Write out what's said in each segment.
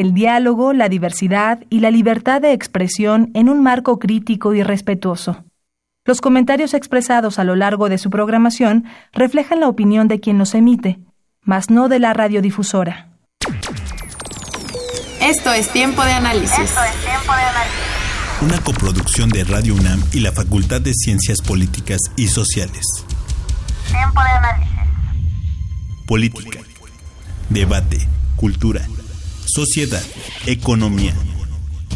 el diálogo, la diversidad y la libertad de expresión en un marco crítico y respetuoso. Los comentarios expresados a lo largo de su programación reflejan la opinión de quien los emite, mas no de la radiodifusora. Esto es Tiempo de Análisis. Esto es Tiempo de Análisis. Una coproducción de Radio UNAM y la Facultad de Ciencias Políticas y Sociales. Tiempo de Análisis. Política. Debate. Cultura. Sociedad. Economía.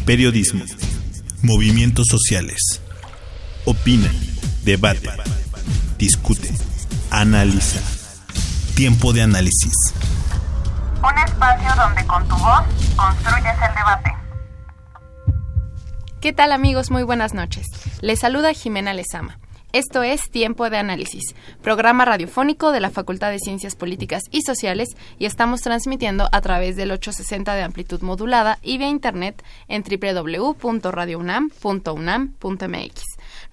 Periodismo. Movimientos sociales. Opina. Debate. Discute. Analiza. Tiempo de análisis. Un espacio donde con tu voz construyes el debate. ¿Qué tal amigos? Muy buenas noches. Les saluda Jimena Lezama. Esto es Tiempo de Análisis, programa radiofónico de la Facultad de Ciencias Políticas y Sociales y estamos transmitiendo a través del 860 de amplitud modulada y vía internet en www.radiounam.unam.mx.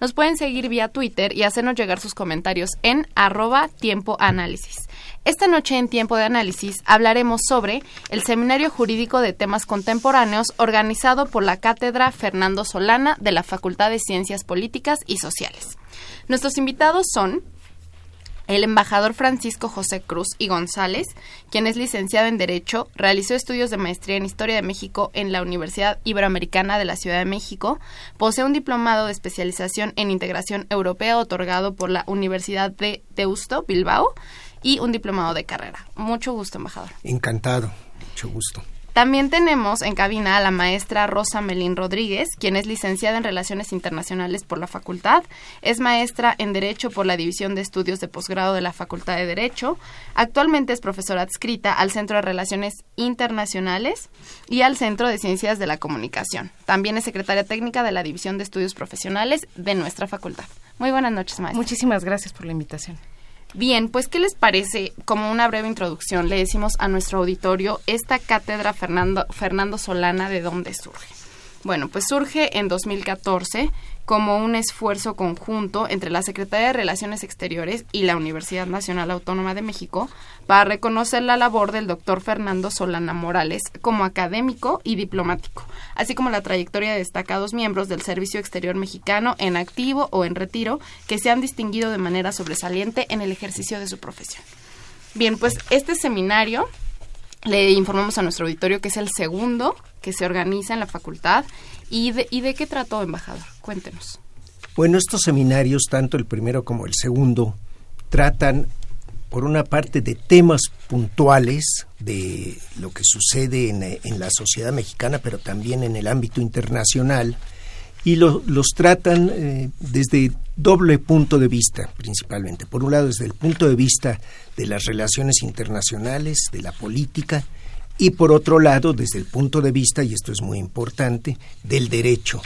Nos pueden seguir vía Twitter y hacernos llegar sus comentarios en arroba tiempo análisis. Esta noche en Tiempo de Análisis hablaremos sobre el Seminario Jurídico de Temas Contemporáneos organizado por la Cátedra Fernando Solana de la Facultad de Ciencias Políticas y Sociales. Nuestros invitados son el embajador Francisco José Cruz y González, quien es licenciado en Derecho, realizó estudios de maestría en Historia de México en la Universidad Iberoamericana de la Ciudad de México, posee un diplomado de especialización en integración europea otorgado por la Universidad de Deusto, Bilbao, y un diplomado de carrera. Mucho gusto, embajador. Encantado, mucho gusto. También tenemos en cabina a la maestra Rosa Melín Rodríguez, quien es licenciada en Relaciones Internacionales por la facultad, es maestra en Derecho por la División de Estudios de Posgrado de la Facultad de Derecho, actualmente es profesora adscrita al Centro de Relaciones Internacionales y al Centro de Ciencias de la Comunicación. También es secretaria técnica de la División de Estudios Profesionales de nuestra facultad. Muy buenas noches, maestra. Muchísimas gracias por la invitación. Bien, pues ¿qué les parece? Como una breve introducción, le decimos a nuestro auditorio esta cátedra Fernando, Fernando Solana de dónde surge. Bueno, pues surge en 2014 como un esfuerzo conjunto entre la Secretaría de Relaciones Exteriores y la Universidad Nacional Autónoma de México para reconocer la labor del doctor Fernando Solana Morales como académico y diplomático, así como la trayectoria de destacados miembros del Servicio Exterior Mexicano en activo o en retiro que se han distinguido de manera sobresaliente en el ejercicio de su profesión. Bien, pues este seminario le informamos a nuestro auditorio que es el segundo que se organiza en la facultad ¿Y de, ¿Y de qué trató, embajador? Cuéntenos. Bueno, estos seminarios, tanto el primero como el segundo, tratan, por una parte, de temas puntuales de lo que sucede en, la sociedad mexicana, pero también en el ámbito internacional, y los tratan eh, desde doble punto de vista, principalmente. Por un lado, desde el punto de vista de las relaciones internacionales, de la política, y por otro lado, desde el punto de vista, y esto es muy importante, del derecho.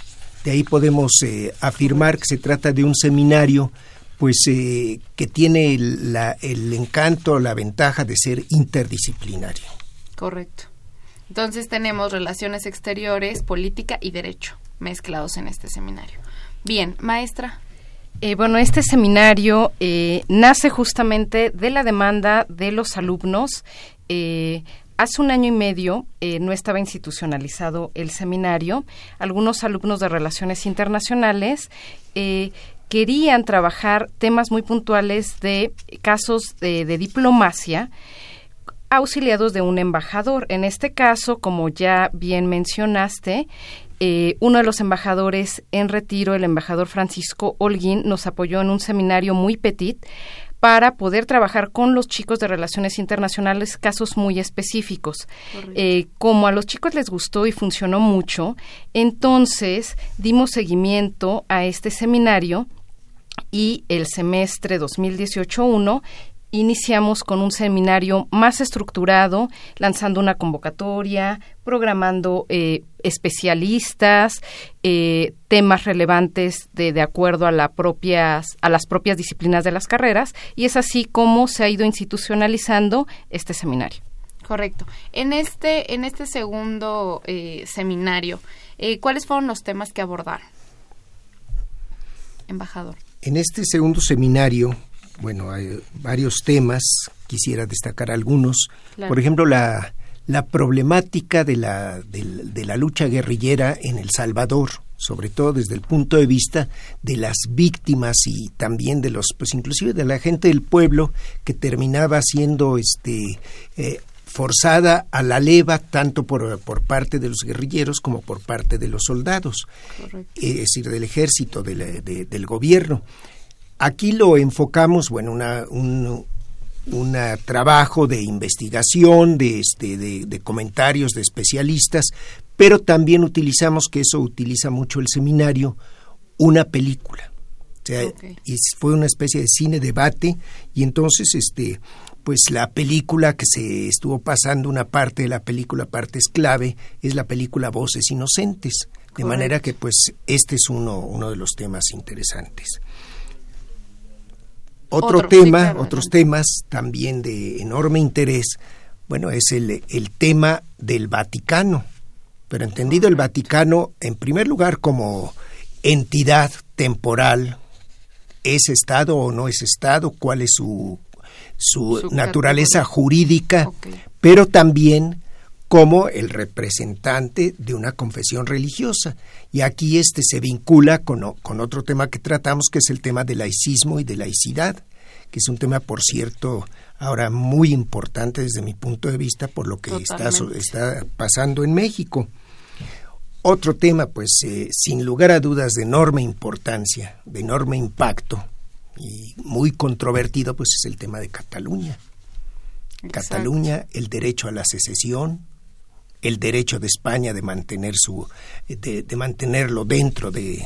De ahí podemos eh, afirmar que se trata de un seminario pues eh, que tiene la, el encanto, la ventaja de ser interdisciplinario. Correcto. Entonces tenemos relaciones exteriores, política y derecho mezclados en este seminario. Bien, maestra. Eh, bueno, este seminario nace justamente de la demanda de los alumnos Hace un año y medio eh, no estaba institucionalizado el seminario. Algunos alumnos de Relaciones Internacionales eh, querían trabajar temas muy puntuales de casos de, diplomacia auxiliados de un embajador. En este caso, como ya bien mencionaste, eh, uno de los embajadores en retiro, el embajador Francisco Holguín, nos apoyó en un seminario muy petit para poder trabajar con los chicos de relaciones internacionales casos muy específicos. Eh, como a los chicos les gustó y funcionó mucho, entonces dimos seguimiento a este seminario y el semestre 2018-1 iniciamos con un seminario más estructurado, lanzando una convocatoria, programando eh, especialistas, eh, temas relevantes de, de acuerdo a, la propias, a las propias disciplinas de las carreras, y es así como se ha ido institucionalizando este seminario. Correcto. En este, en este segundo eh, seminario, ¿cuáles fueron los temas que abordaron? Embajador. En este segundo seminario bueno, hay varios temas, quisiera destacar algunos. Por ejemplo, la, la problemática de la, de, la lucha guerrillera en El Salvador, sobre todo desde el punto de vista de las víctimas y también de los, pues inclusive de la gente del pueblo que terminaba siendo este eh, forzada a la leva tanto por, por, parte de los guerrilleros como por parte de los soldados, es decir, del ejército, del gobierno. Aquí lo enfocamos, bueno, una, un, trabajo de investigación, de, este, de, comentarios de especialistas, pero también utilizamos, que eso utiliza mucho el seminario, una película. O sea, y fue una especie de cine debate y entonces este pues la película que se estuvo pasando una parte de la película partes clave es la película Voces Inocentes de manera que pues este es uno uno de los temas interesantes otro, tema, otros temas también de enorme interés, bueno, es el, el tema del Vaticano, pero entendido el Vaticano en primer lugar como entidad temporal, ¿es Estado o no es Estado? ¿Cuál es su, su, naturaleza jurídica? Pero también como el representante de una confesión religiosa. Y aquí este se vincula con, con, otro tema que tratamos, que es el tema del laicismo y de laicidad, que es un tema, por cierto, ahora muy importante desde mi punto de vista por lo que está, está, pasando en México. Otro tema, pues, eh, sin lugar a dudas, de enorme importancia, de enorme impacto y muy controvertido, pues es el tema de Cataluña. Cataluña, el derecho a la secesión, el derecho de España de mantener su de, mantenerlo dentro de,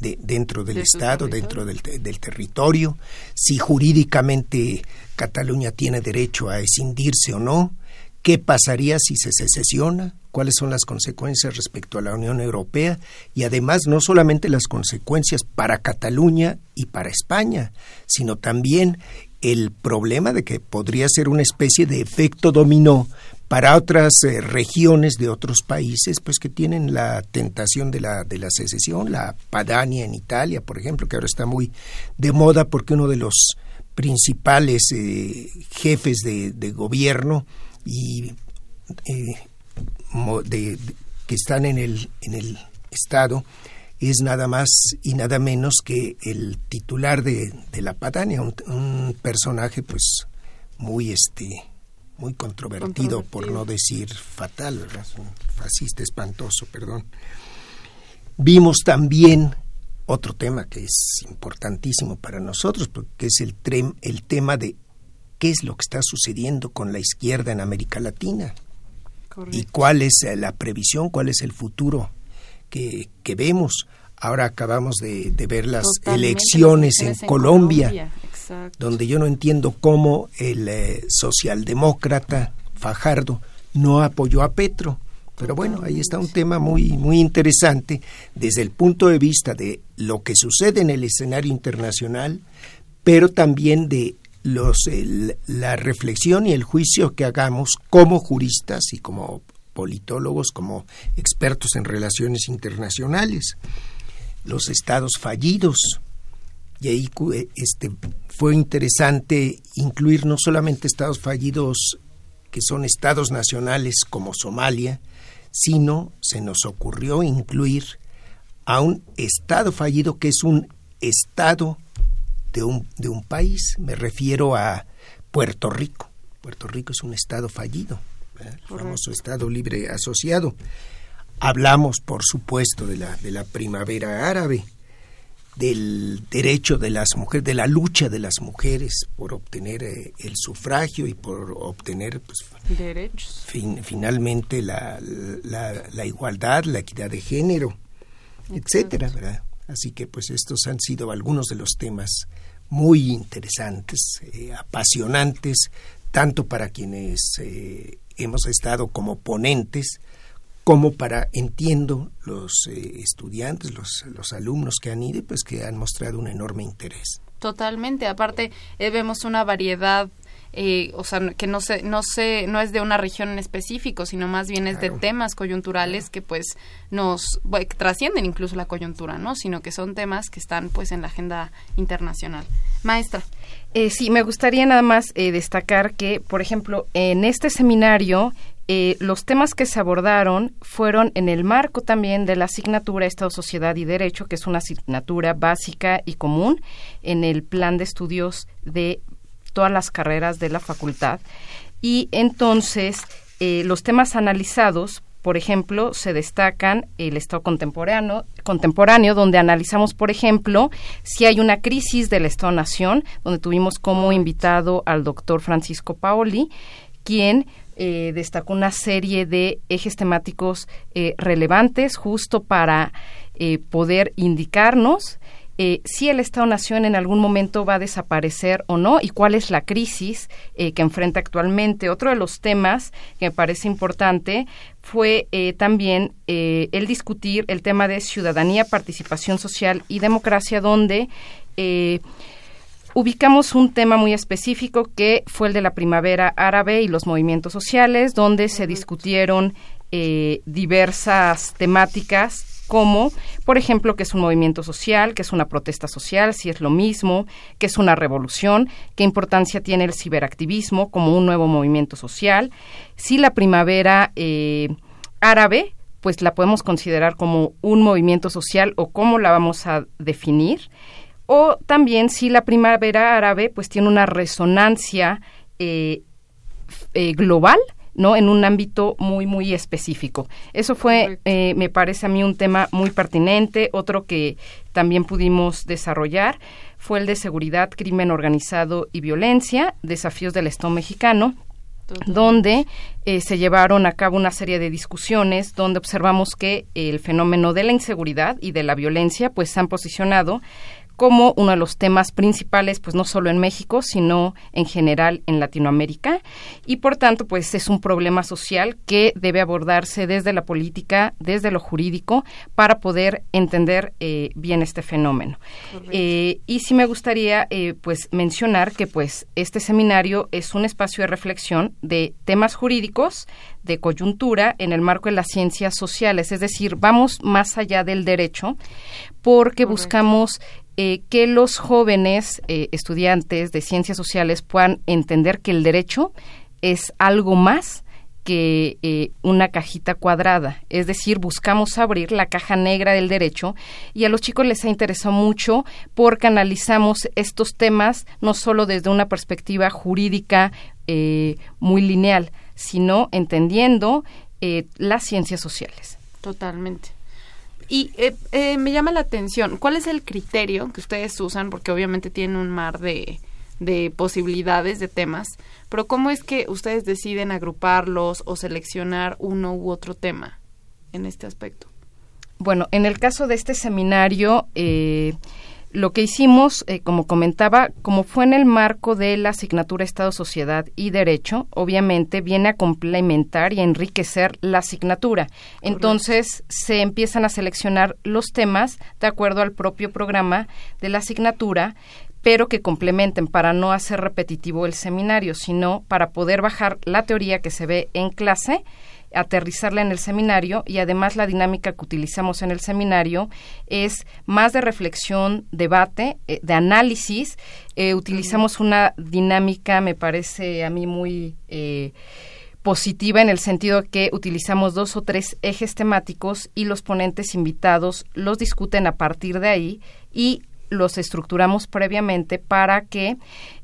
dentro del Estado, dentro del, del, territorio, si jurídicamente Cataluña tiene derecho a escindirse o no, qué pasaría si se secesiona, cuáles son las consecuencias respecto a la Unión Europea y además no solamente las consecuencias para Cataluña y para España, sino también el problema de que podría ser una especie de efecto dominó para otras eh, regiones de otros países pues que tienen la tentación de la de la secesión la Padania en Italia por ejemplo que ahora está muy de moda porque uno de los principales eh, jefes de, gobierno y eh, que están en el en el estado es nada más y nada menos que el titular de, la Padania un, un personaje pues muy este muy controvertido, por no decir fatal, fascista espantoso, perdón. Vimos también otro tema que es importantísimo para nosotros, porque es el, el tema de qué es lo que está sucediendo con la izquierda en América Latina. Y cuál es la previsión, cuál es el futuro que, que vemos. Ahora acabamos de, ver las elecciones en, Colombia donde yo no entiendo cómo el eh, socialdemócrata Fajardo no apoyó a Petro. Pero bueno, ahí está un tema muy, muy interesante desde el punto de vista de lo que sucede en el escenario internacional, pero también de los, la reflexión y el juicio que hagamos como juristas y como politólogos, como expertos en relaciones internacionales. Los estados fallidos, y ahí eh, este, fue interesante incluir no solamente estados fallidos que son estados nacionales como Somalia, sino se nos ocurrió incluir a un estado fallido que es un estado de un, de un país. Me refiero a Puerto Rico. Puerto Rico es un estado fallido, el famoso estado libre asociado. Hablamos, por supuesto, de la, de la primavera árabe del derecho de las mujeres, de la lucha de las mujeres por obtener eh, el sufragio y por obtener pues, derechos. finalmente la, la, igualdad, la equidad de género, etcétera, ¿verdad? Así que pues estos han sido algunos de los temas muy interesantes, eh, apasionantes, tanto para quienes eh, hemos estado como ponentes, como para, entiendo, los eh, estudiantes, los, los alumnos que han ido, pues que han mostrado un enorme interés. Totalmente. Aparte, eh, vemos una variedad eh, o sea, que no se, no se, no es de una región en específico, sino más bien es de temas coyunturales que pues nos trascienden incluso la coyuntura, ¿no? Sino que son temas que están pues en la agenda internacional. Maestra. Sí, me gustaría nada más destacar que, por ejemplo, en este seminario eh, los temas que se abordaron fueron en el marco también de la asignatura Estado, Sociedad y Derecho, que es una asignatura básica y común en el plan de estudios de todas las carreras de la facultad. Y entonces eh, los temas analizados por ejemplo, se destacan el Estado contemporáneo, contemporáneo, donde analizamos, por ejemplo, si hay una crisis del Estado-Nación, donde tuvimos como invitado al doctor Francisco Paoli, quien eh, destacó una serie de ejes temáticos eh, relevantes justo para eh, poder indicarnos eh, si el Estado-Nación en algún momento va a desaparecer o no y cuál es la crisis eh, que enfrenta actualmente. Otro de los temas que me parece importante fue eh, también el discutir el tema de ciudadanía, participación social y democracia, donde ubicamos un tema muy específico que fue el de la primavera árabe y los movimientos sociales, donde se discutieron diversas temáticas como, por ejemplo, que es un movimiento social, que es una protesta social, si es lo mismo, que es una revolución, qué importancia tiene el ciberactivismo como un nuevo movimiento social, si la primavera eh, árabe, pues la podemos considerar como un movimiento social o cómo la vamos a definir, o también si la primavera árabe pues tiene una resonancia eh, eh, global, ¿no? En un ámbito muy, muy específico. Eso fue, eh, me parece a mí, un tema muy pertinente. Otro que también pudimos desarrollar fue el de seguridad, crimen organizado y violencia, desafíos del Estado mexicano donde eh, se llevaron a cabo una serie de discusiones donde observamos que el fenómeno de la inseguridad y de la violencia pues se han posicionado como uno de los temas principales, pues no solo en México, sino en general en Latinoamérica. Y por tanto, pues es un problema social que debe abordarse desde la política, desde lo jurídico, para poder entender eh, bien este fenómeno. Eh, y sí me gustaría, eh, pues, mencionar que, pues, este seminario es un espacio de reflexión de temas jurídicos, de coyuntura en el marco de las ciencias sociales, es decir, vamos más allá del derecho porque buscamos eh, que los jóvenes eh, estudiantes de ciencias sociales puedan entender que el derecho es algo más que eh, una cajita cuadrada. Es decir, buscamos abrir la caja negra del derecho y a los chicos les ha interesado mucho porque analizamos estos temas no solo desde una perspectiva jurídica muy lineal, sino entendiendo las ciencias sociales. Totalmente. Y eh, eh, me llama la atención, ¿cuál es el criterio que ustedes usan? Porque obviamente tienen un mar de, de posibilidades de temas, pero ¿cómo es que ustedes deciden agruparlos o seleccionar uno u otro tema en este aspecto? Bueno, en el caso de este seminario, eh, lo que hicimos, eh, como comentaba, como fue en el marco de la asignatura Estado, Sociedad y Derecho, obviamente viene a complementar y a enriquecer la asignatura. Entonces se empiezan a seleccionar los temas de acuerdo al propio programa de la asignatura, pero que complementen para no hacer repetitivo el seminario, sino para poder bajar la teoría que se ve en clase aterrizarla en el seminario y además la dinámica que utilizamos en el seminario es más de reflexión, debate, eh, de análisis. Eh, utilizamos una dinámica, me parece a mí muy... Eh, positiva en el sentido que utilizamos dos o tres ejes temáticos y los ponentes invitados los discuten a partir de ahí y los estructuramos previamente para que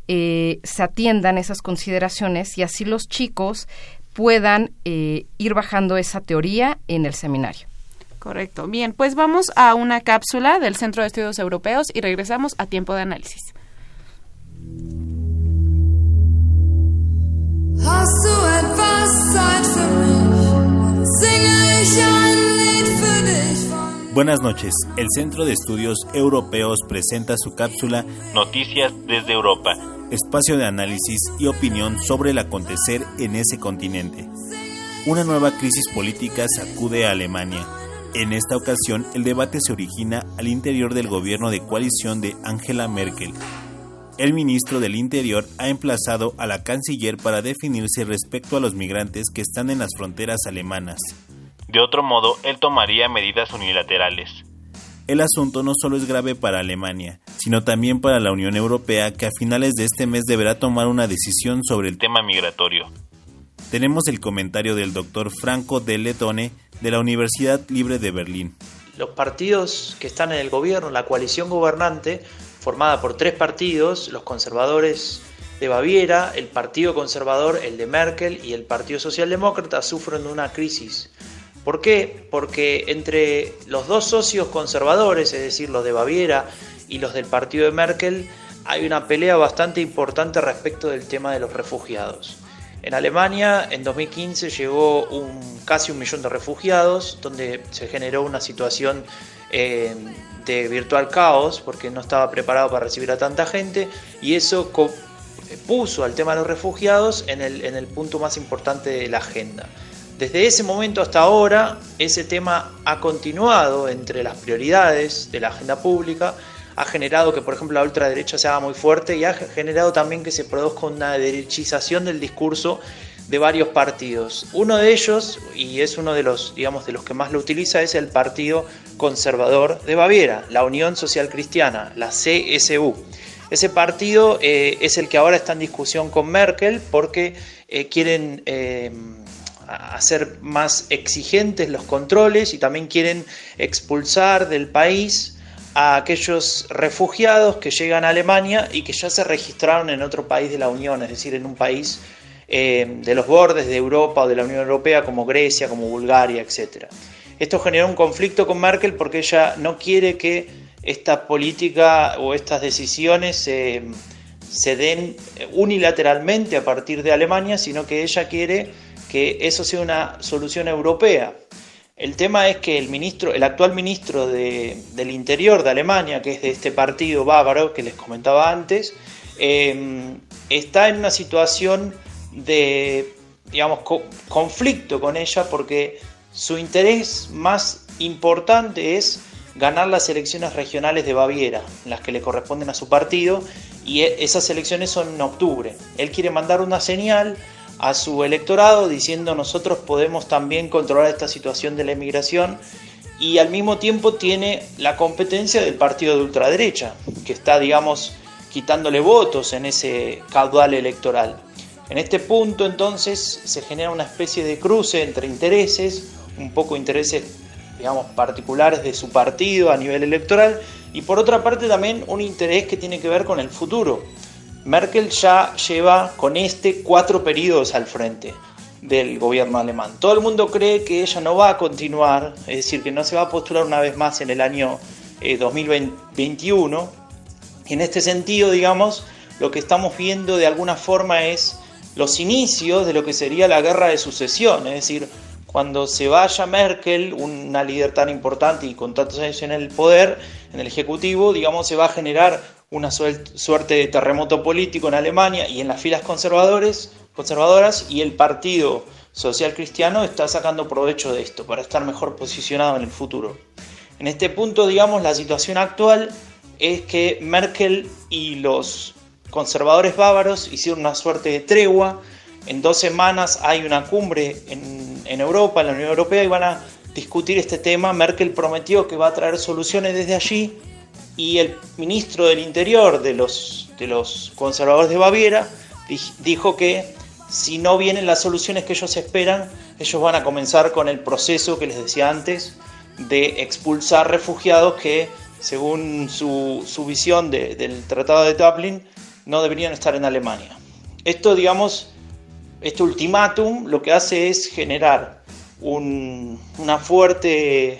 se atiendan esas consideraciones y así los chicos puedan eh, ir bajando esa teoría en el seminario. Correcto. Bien, pues vamos a una cápsula del Centro de Estudios Europeos y regresamos a tiempo de análisis. Buenas noches. El Centro de Estudios Europeos presenta su cápsula Noticias desde Europa espacio de análisis y opinión sobre el acontecer en ese continente. Una nueva crisis política sacude a Alemania. En esta ocasión, el debate se origina al interior del gobierno de coalición de Angela Merkel. El ministro del Interior ha emplazado a la canciller para definirse respecto a los migrantes que están en las fronteras alemanas. De otro modo, él tomaría medidas unilaterales. El asunto no solo es grave para Alemania, sino también para la Unión Europea que a finales de este mes deberá tomar una decisión sobre el tema migratorio. tenemos el comentario del doctor Franco de Letone de la Universidad Libre de Berlín. Los partidos que están en el gobierno, la coalición gobernante, formada por tres partidos, los conservadores de Baviera, el Partido Conservador, el de Merkel y el Partido Socialdemócrata, sufren de una crisis. ¿Por qué? Porque entre los dos socios conservadores, es decir, los de Baviera y los del partido de Merkel, hay una pelea bastante importante respecto del tema de los refugiados. En Alemania en 2015 llegó un, casi un millón de refugiados, donde se generó una situación eh, de virtual caos, porque no estaba preparado para recibir a tanta gente, y eso puso al tema de los refugiados el, en el punto más importante de la agenda. Desde ese momento hasta ahora, ese tema ha continuado entre las prioridades de la agenda pública ha generado que, por ejemplo, la ultraderecha se haga muy fuerte y ha generado también que se produzca una derechización del discurso de varios partidos. Uno de ellos, y es uno de los, digamos, de los que más lo utiliza, es el Partido Conservador de Baviera, la Unión Social Cristiana, la CSU. Ese partido eh, es el que ahora está en discusión con Merkel porque eh, quieren eh, hacer más exigentes los controles y también quieren expulsar del país a aquellos refugiados que llegan a Alemania y que ya se registraron en otro país de la Unión, es decir, en un país eh, de los bordes de Europa o de la Unión Europea como Grecia, como Bulgaria, etc. Esto generó un conflicto con Merkel porque ella no quiere que esta política o estas decisiones se den unilateralmente a partir de Alemania, sino que ella quiere que eso sea una solución europea. El tema es que el ministro, el actual ministro del Interior de Alemania, que es de este partido bávaro que les comentaba antes, em, está en una situación de, digamos, conflicto con ella porque su interés más importante es ganar las elecciones regionales de Baviera, las que le corresponden a su partido, y e, esas elecciones son en octubre. Él quiere mandar una señal a su electorado diciendo nosotros podemos también controlar esta situación de la inmigración y al mismo tiempo tiene la competencia del partido de ultraderecha, que está, digamos, quitándole votos en ese caudal electoral. En este punto entonces se genera una especie de cruce entre intereses, un poco intereses, digamos, particulares de su partido a nivel electoral, y por otra parte también un interés que tiene que ver con el futuro, Merkel ya lleva con este cuatro periodos al frente del gobierno alemán. Todo el mundo cree que ella no va a continuar, es decir, que no se va a postular una vez más en el año 2021. Eh, en este sentido, digamos, lo que estamos viendo de alguna forma es los inicios de lo que sería la guerra de sucesión, es decir, cuando se vaya Merkel, una líder tan importante y con tantos años en el poder, en el Ejecutivo, digamos, se va a generar una suerte de terremoto político en Alemania y en las filas conservadoras y el Partido Social Cristiano está sacando provecho de esto para estar mejor posicionado en el futuro. En este punto, digamos, la situación actual es que Merkel y los conservadores bávaros hicieron una suerte de tregua. En dos semanas hay una cumbre en, en Europa, en la Unión Europea, y van a discutir este tema. Merkel prometió que va a traer soluciones desde allí y el ministro del Interior de los, de los conservadores de Baviera dijo que si no vienen las soluciones que ellos esperan, ellos van a comenzar con el proceso que les decía antes de expulsar refugiados que, según su, visión del Tratado de Dublin, no deberían estar en Alemania. Esto, digamos, este ultimátum lo que hace es generar una fuerte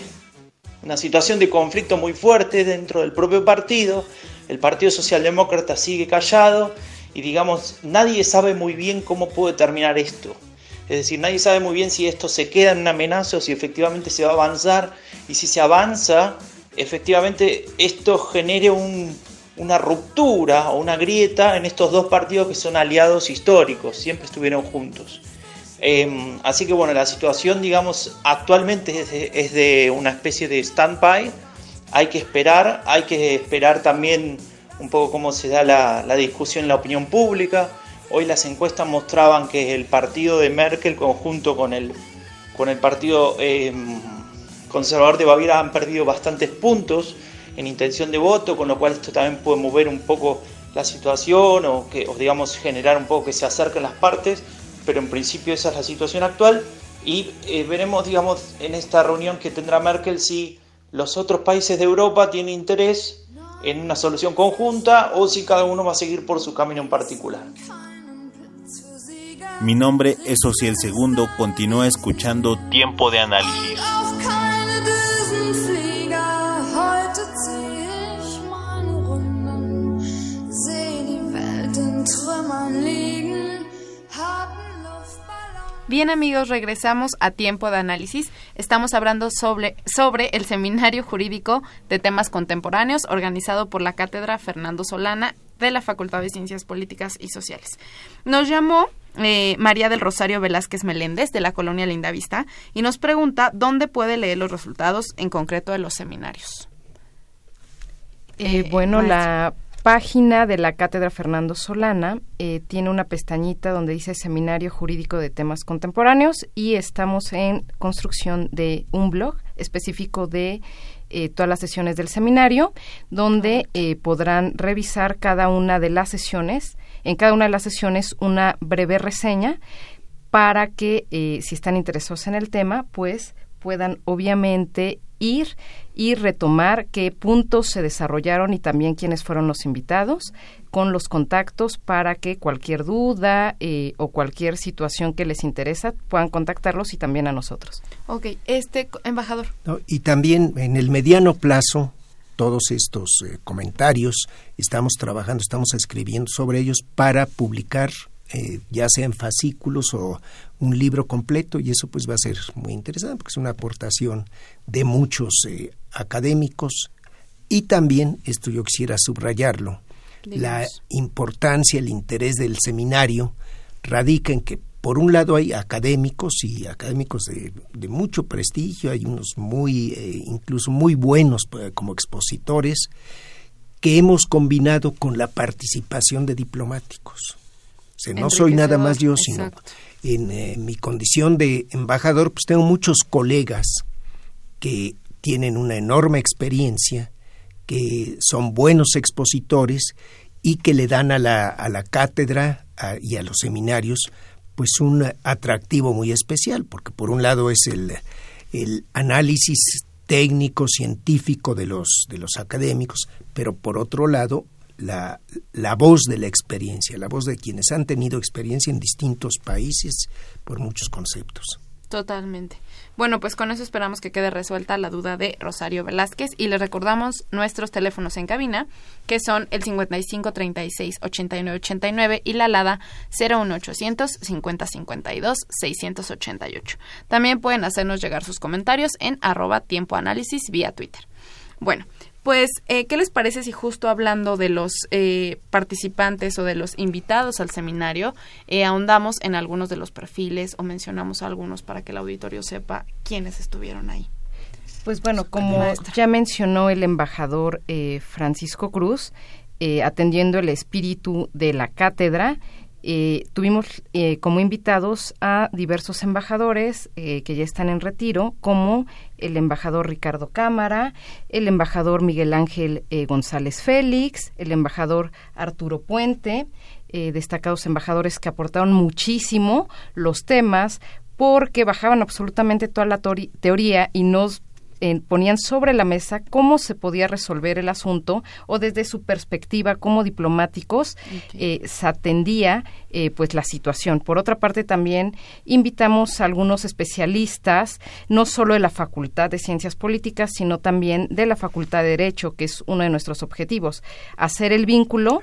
una situación de conflicto muy fuerte dentro del propio partido. El Partido Socialdemócrata sigue callado y digamos, nadie sabe muy bien cómo puede terminar esto. Es decir, nadie sabe muy bien si esto se queda en una amenaza o si efectivamente se va a avanzar. Y si se avanza, efectivamente esto genere una ruptura o una grieta en estos dos partidos que son aliados históricos, siempre estuvieron juntos. Em, así que bueno, la situación, digamos, actualmente es de, una especie de stand-by. Hay que esperar, hay que esperar también un poco cómo se da la, discusión en la opinión pública. Hoy las encuestas mostraban que el partido de Merkel, conjunto con el, con el partido em, conservador de Baviera, han perdido bastantes puntos en intención de voto, con lo cual esto también puede mover un poco la situación o, que, o digamos generar un poco que se acerquen las partes pero en principio esa es la situación actual y eh, veremos, digamos, en esta reunión que tendrá Merkel si los otros países de Europa tienen interés en una solución conjunta o si cada uno va a seguir por su camino en particular. Mi nombre es Ociel Segundo, continúa escuchando Tiempo de Análisis. Bien amigos, regresamos a tiempo de análisis. Estamos hablando sobre, sobre el Seminario Jurídico de Temas Contemporáneos organizado por la Cátedra Fernando Solana de la Facultad de Ciencias Políticas y Sociales. Nos llamó eh, María del Rosario Velázquez Meléndez de la Colonia Lindavista y nos pregunta dónde puede leer los resultados en concreto de los seminarios. Eh, bueno, la página de la Cátedra Fernando Solana eh, tiene una pestañita donde dice Seminario Jurídico de Temas Contemporáneos y estamos en construcción de un blog específico de eh, todas las sesiones del seminario, donde eh, podrán revisar cada una de las sesiones, en cada una de las sesiones una breve reseña para que si están interesados en el tema, pues puedan obviamente ir y retomar qué puntos se desarrollaron y también quiénes fueron los invitados con los contactos para que cualquier duda eh, o cualquier situación que les interesa puedan contactarlos y también a nosotros. Ok, este embajador. y también en el mediano plazo todos estos eh, comentarios estamos trabajando, estamos escribiendo sobre ellos para publicar eh, ya sea en fascículos o un libro completo y eso pues va a ser muy interesante porque es una aportación de muchos eh, académicos y también, esto yo quisiera subrayarlo, la importancia, el interés del seminario radica en que por un lado hay académicos y académicos de, mucho prestigio, hay unos muy, eh, incluso muy buenos como expositores, que hemos combinado con la participación de diplomáticos. No soy nada más yo, sino en eh, mi condición de embajador, pues tengo muchos colegas que tienen una enorme experiencia, que son buenos expositores y que le dan a la, a la cátedra y a los seminarios pues un atractivo muy especial, porque por un lado es el, el análisis técnico, científico de los, de los académicos, pero por otro lado la, la, voz de la experiencia, la voz de quienes han tenido experiencia en distintos países por muchos conceptos. Totalmente. Bueno, pues con eso esperamos que quede resuelta la duda de Rosario Velázquez y le recordamos nuestros teléfonos en cabina, que son el 55 36 89 89 y la alada 01800 50 52 688. También pueden hacernos llegar sus comentarios en arroba tiempo análisis vía Twitter. Bueno, pues, eh, ¿qué les parece si justo hablando de los eh, participantes o de los invitados al seminario, eh, ahondamos en algunos de los perfiles o mencionamos algunos para que el auditorio sepa quiénes estuvieron ahí? Pues bueno, como ya mencionó el embajador Francisco Cruz, atendiendo el espíritu de la cátedra, eh, tuvimos eh, como invitados a diversos embajadores eh, que ya están en retiro, como el embajador Ricardo Cámara, el embajador Miguel Ángel González Félix, el embajador Arturo Puente, destacados embajadores que aportaron muchísimo los temas porque bajaban absolutamente toda la teoría y nos ponían sobre la mesa cómo se podía resolver el asunto o desde su perspectiva como diplomáticos eh, se atendía eh, pues la situación. Por otra parte también invitamos a algunos especialistas no solo de la Facultad de Ciencias Políticas sino también de la Facultad de Derecho que es uno de nuestros objetivos hacer el vínculo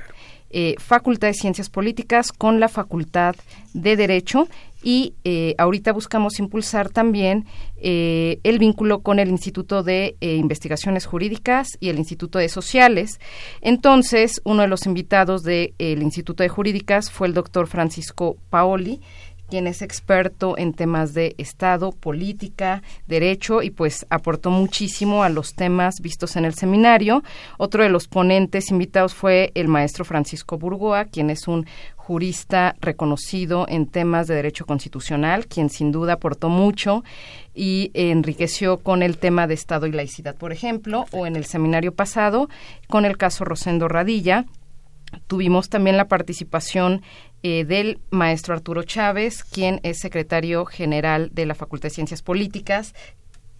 eh, Facultad de Ciencias Políticas con la Facultad de Derecho y eh, ahorita buscamos impulsar también eh, el vínculo con el Instituto de eh, Investigaciones Jurídicas y el Instituto de Sociales. Entonces, uno de los invitados del Instituto de Jurídicas fue el doctor Francisco Paoli, quien es experto en temas de Estado, política, derecho y pues aportó muchísimo a los temas vistos en el seminario. Otro de los ponentes invitados fue el maestro Francisco Burgoa, quien es un jurista reconocido en temas de derecho constitucional, quien sin duda aportó mucho y enriqueció con el tema de Estado y laicidad, por ejemplo, o en el seminario pasado con el caso Rosendo Radilla. Tuvimos también la participación eh, del maestro Arturo Chávez, quien es secretario general de la Facultad de Ciencias Políticas,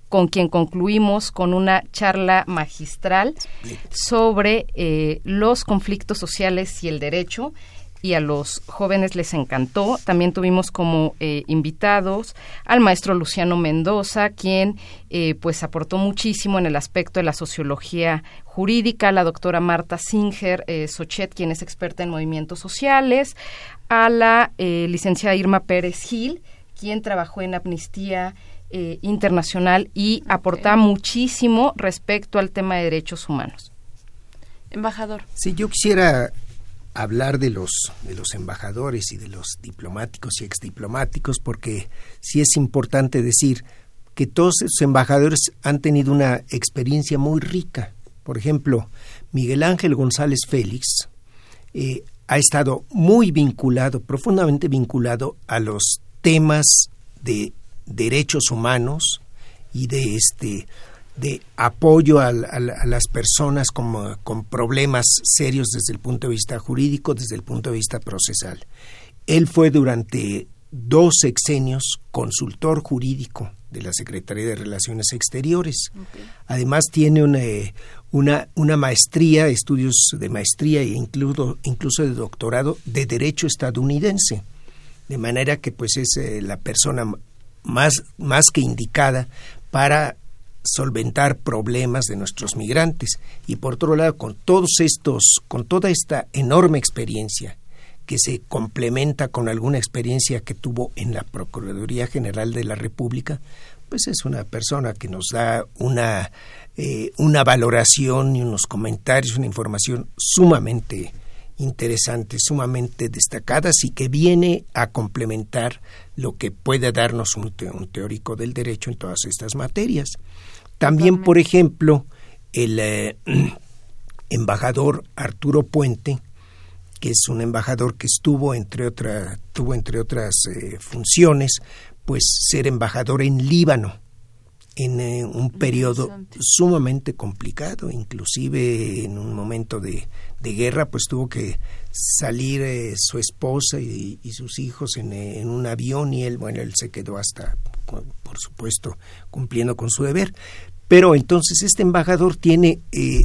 con quien concluimos con una charla magistral sobre eh, los conflictos sociales y el derecho y a los jóvenes les encantó. También tuvimos como eh, invitados al maestro Luciano Mendoza, quien eh, pues aportó muchísimo en el aspecto de la sociología jurídica, la doctora Marta Singer Sochet, quien es experta en movimientos sociales, a la licenciada Irma Pérez Gil, quien trabajó en Amnistía eh, internacional y aporta muchísimo respecto al tema de derechos humanos. Embajador. Sí, yo quisiera hablar de los de los embajadores y de los diplomáticos y exdiplomáticos porque sí es importante decir que todos esos embajadores han tenido una experiencia muy rica. Por ejemplo, Miguel Ángel González Félix eh, ha estado muy vinculado, profundamente vinculado a los temas de derechos humanos y de este de apoyo a, las personas con, con, problemas serios desde el punto de vista jurídico, desde el punto de vista procesal. Él fue durante dos sexenios consultor jurídico de la Secretaría de Relaciones Exteriores. Además tiene una, una, una, maestría, estudios de maestría e incluso, incluso de doctorado de Derecho estadounidense. De manera que pues es eh, la persona más, más que indicada para solventar problemas de nuestros migrantes. Y por otro lado con todos estos con toda esta enorme experiencia que se complementa con alguna experiencia que tuvo en la Procuraduría General de la República, pues es una persona que nos da una, eh, una valoración y unos comentarios, una información sumamente interesantes, sumamente destacadas y que viene a complementar lo que puede darnos un, teórico del derecho en todas estas materias. También, por ejemplo, el eh, embajador Arturo Puente, que es un embajador que estuvo entre otras tuvo entre otras eh, funciones, pues ser embajador en Líbano en eh, un periodo sumamente complicado, inclusive en un momento de, guerra, pues tuvo que salir eh, su esposa y, sus hijos eh, en, un avión y él, bueno, él se quedó hasta, por supuesto, cumpliendo con su deber. Pero entonces este embajador tiene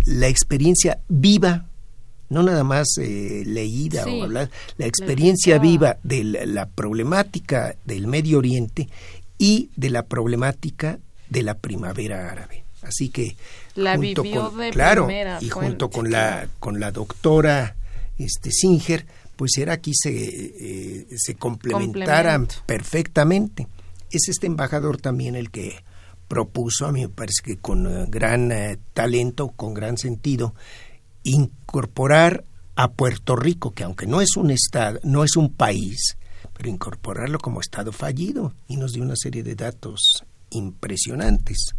la experiencia viva, no nada más leída o hablar, la experiencia viva de la problemática del Medio Oriente y de la problemática de la primavera árabe. Así que la junto con, de claro y junto con la con la doctora este Singer, pues era aquí se eh, se complementaran perfectamente. Es este embajador también el que propuso, a mí me parece que con eh, gran eh, talento, con gran sentido, incorporar a Puerto Rico, que aunque no es un estado, no es un país, pero incorporarlo como estado fallido y nos dio una serie de datos impresionantes.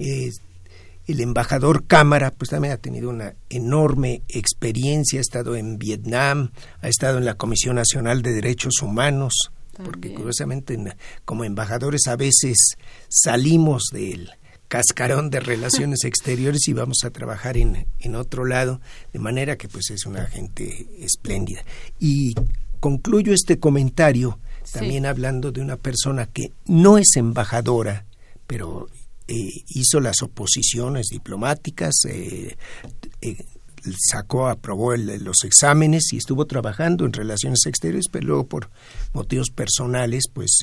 El embajador Cámara, pues también ha tenido una enorme experiencia, ha estado en Vietnam, ha estado en la Comisión Nacional de Derechos Humanos, porque curiosamente como embajadores a veces salimos del cascarón de relaciones exteriores y vamos a trabajar en, en otro lado, de manera que pues es una gente espléndida. Y concluyo este comentario también hablando de una persona que no es embajadora, pero eh, hizo las oposiciones diplomáticas, eh, eh, sacó, aprobó los exámenes y estuvo trabajando en relaciones exteriores, pero luego por motivos personales, pues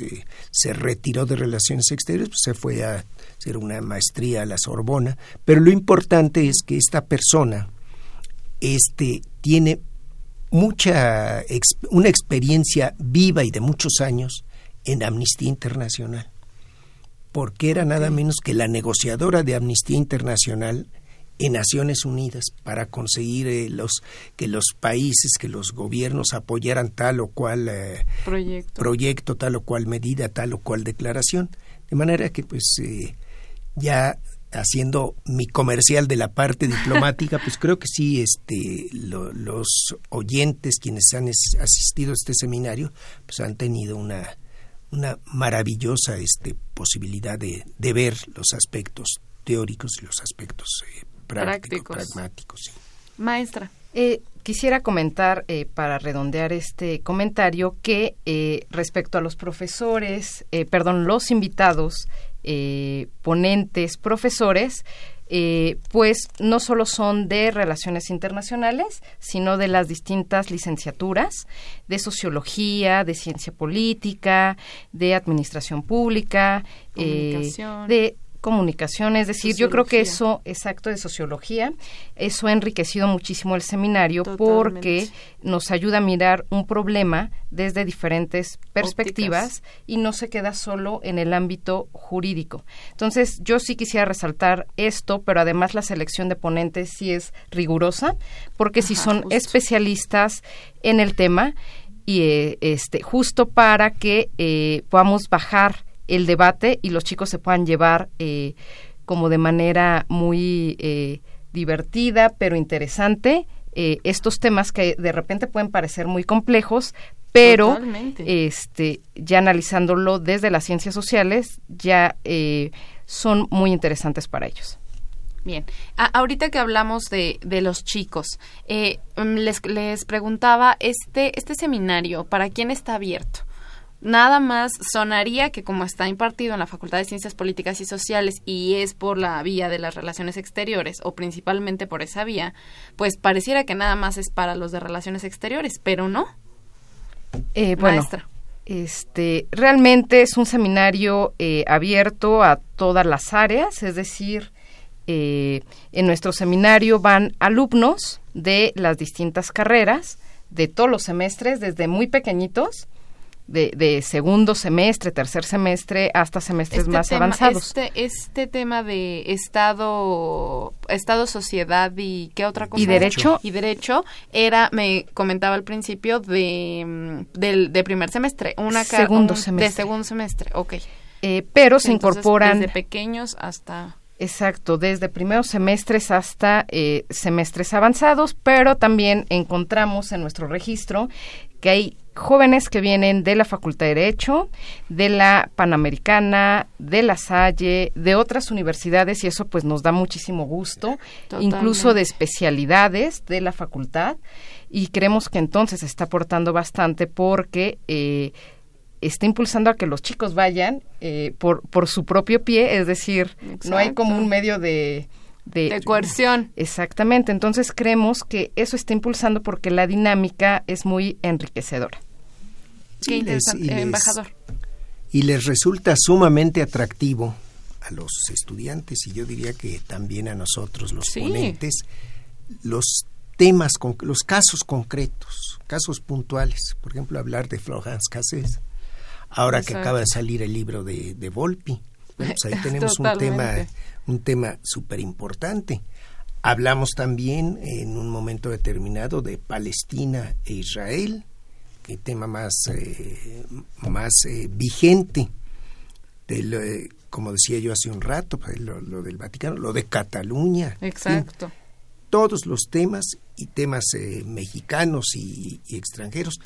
se retiró de relaciones exteriores, pues se fue a hacer una maestría a la Sorbona. Pero lo importante es que esta persona este, tiene mucha una experiencia viva y de muchos años en Amnistía Internacional, porque era nada menos que la negociadora de Amnistía Internacional en Naciones Unidas para conseguir eh, los que los países, que los gobiernos apoyaran tal o cual eh, proyecto. tal o cual medida, tal o cual declaración, de manera que pues eh, ya haciendo mi comercial de la parte diplomática, pues creo que sí, este, los oyentes quienes han asistido a este seminario, pues han tenido una, una maravillosa este, posibilidad de, de ver los aspectos teóricos y los aspectos eh, prácticos, pragmáticos. Maestra. Eh, quisiera comentar, eh, para redondear este comentario, que eh, respecto a los profesores, eh, perdón, los invitados, ponentes, profesores, pues no solo son de relaciones internacionales, sino de las distintas licenciaturas de sociología, de ciencia política, de administración pública, de comunicación, es decir, yo creo que eso, exacto, de sociología, eso ha enriquecido muchísimo el seminario porque nos ayuda a mirar un problema desde diferentes perspectivas y no se queda solo en el ámbito jurídico. Entonces, yo sí quisiera resaltar esto, pero además la selección de ponentes sí es rigurosa, porque si son especialistas en el tema y eh, este justo para que eh, podamos bajar el debate y los chicos se puedan llevar eh, como de manera muy eh, divertida pero interesante eh, estos temas que de repente pueden parecer muy complejos pero este ya analizándolo desde las ciencias sociales ya son muy interesantes para ellos. Bien, ahorita que hablamos de, de los chicos, les, les preguntaba, este, este seminario, ¿para quién está abierto? Nada más sonaría que como está impartido en la Facultad de Ciencias Políticas y Sociales y es por la vía de las relaciones exteriores o principalmente por esa vía, pues pareciera que nada más es para los de relaciones exteriores, pero no. Eh, bueno, este realmente es un seminario eh, abierto a todas las áreas, es decir, eh, en nuestro seminario van alumnos de las distintas carreras de todos los semestres, desde muy pequeñitos de, segundo semestre, tercer semestre, hasta semestres este más avanzados. Este, este tema de Estado, Estado, sociedad y qué otra cosa. Y derecho. Y derecho era, me comentaba al principio, de, mm, del, de primer semestre. Una segundo semestre. De segundo semestre, ok. Eh, pero se incorporan... Desde pequeños hasta... Exacto, desde primeros semestres hasta eh, semestres avanzados, pero también encontramos en nuestro registro que hay jóvenes que vienen de la Facultad de Derecho, de la Panamericana, de la Salle, de otras universidades y eso pues nos da muchísimo gusto, incluso de especialidades de la facultad y creemos que entonces está aportando bastante porque eh, está impulsando a que los chicos vayan eh, por, por su propio pie, es decir, no hay como un medio de de, coerción. Exactamente, entonces creemos que eso está impulsando porque la dinámica es muy enriquecedora. Qué interesante, embajador. Y les resulta sumamente atractivo a los estudiantes y yo diría que también a nosotros, los ponentes, los temas, los casos concretos, casos puntuales. Por ejemplo, hablar de Florence Cassés, ahora que acaba de salir el libro de, de Volpi. pues ahí tenemos un tema un tema súper importante. Hablamos también en un momento determinado de Palestina e Israel, el tema más, eh, más eh, vigente, de como decía yo hace un rato, pues, lo, del Vaticano, lo de Cataluña. Exacto. todos los temas y temas eh, mexicanos y, extranjeros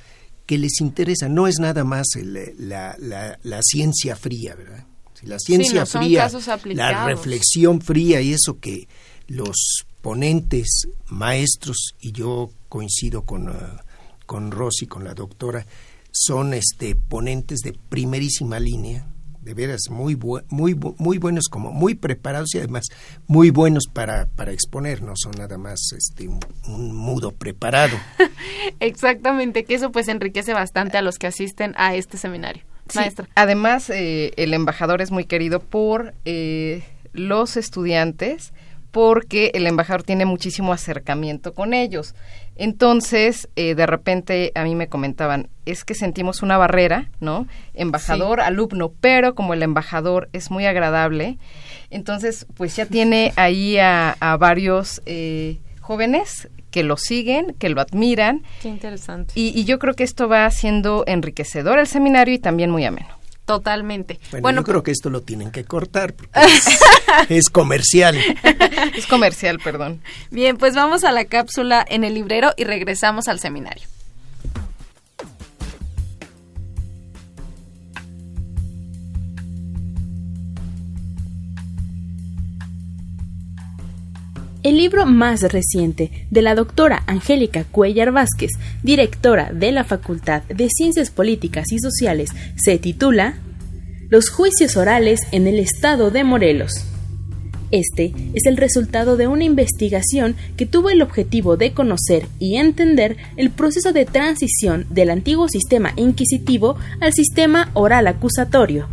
que les interesa. No es nada más la, la, la ciencia fría, ¿verdad? la ciencia fría, la reflexión fría y eso que los ponentes, maestros, y yo coincido con, uh, con Rosy, con la doctora, son este ponentes de primerísima línea, de veras muy muy muy buenos como muy preparados y además muy buenos para, para exponer, no son nada más este un, mudo preparado. Exactamente, que eso pues enriquece bastante a los que asisten a este seminario. Además, eh, el embajador es muy querido por eh, los estudiantes porque el embajador tiene muchísimo acercamiento con ellos. Entonces, eh, de repente a mí me comentaban, es que sentimos una barrera, ¿no? Embajador, alumno, pero como el embajador es muy agradable, entonces pues ya tiene ahí a, a varios jóvenes que lo siguen, que lo admiran. Qué interesante. Y, yo creo que esto va siendo enriquecedor el seminario y también muy ameno. Totalmente. Bueno, yo creo que esto lo tienen que cortar porque es, comercial. es comercial, perdón. Bien, pues vamos a la cápsula en el librero y regresamos al seminario. El libro más reciente de la doctora Angélica Cuellar Vázquez, directora de la Facultad de Ciencias Políticas y Sociales, se titula Los juicios orales en el estado de Morelos. Este es el resultado de una investigación que tuvo el objetivo de conocer y entender el proceso de transición del antiguo sistema inquisitivo al sistema oral acusatorio.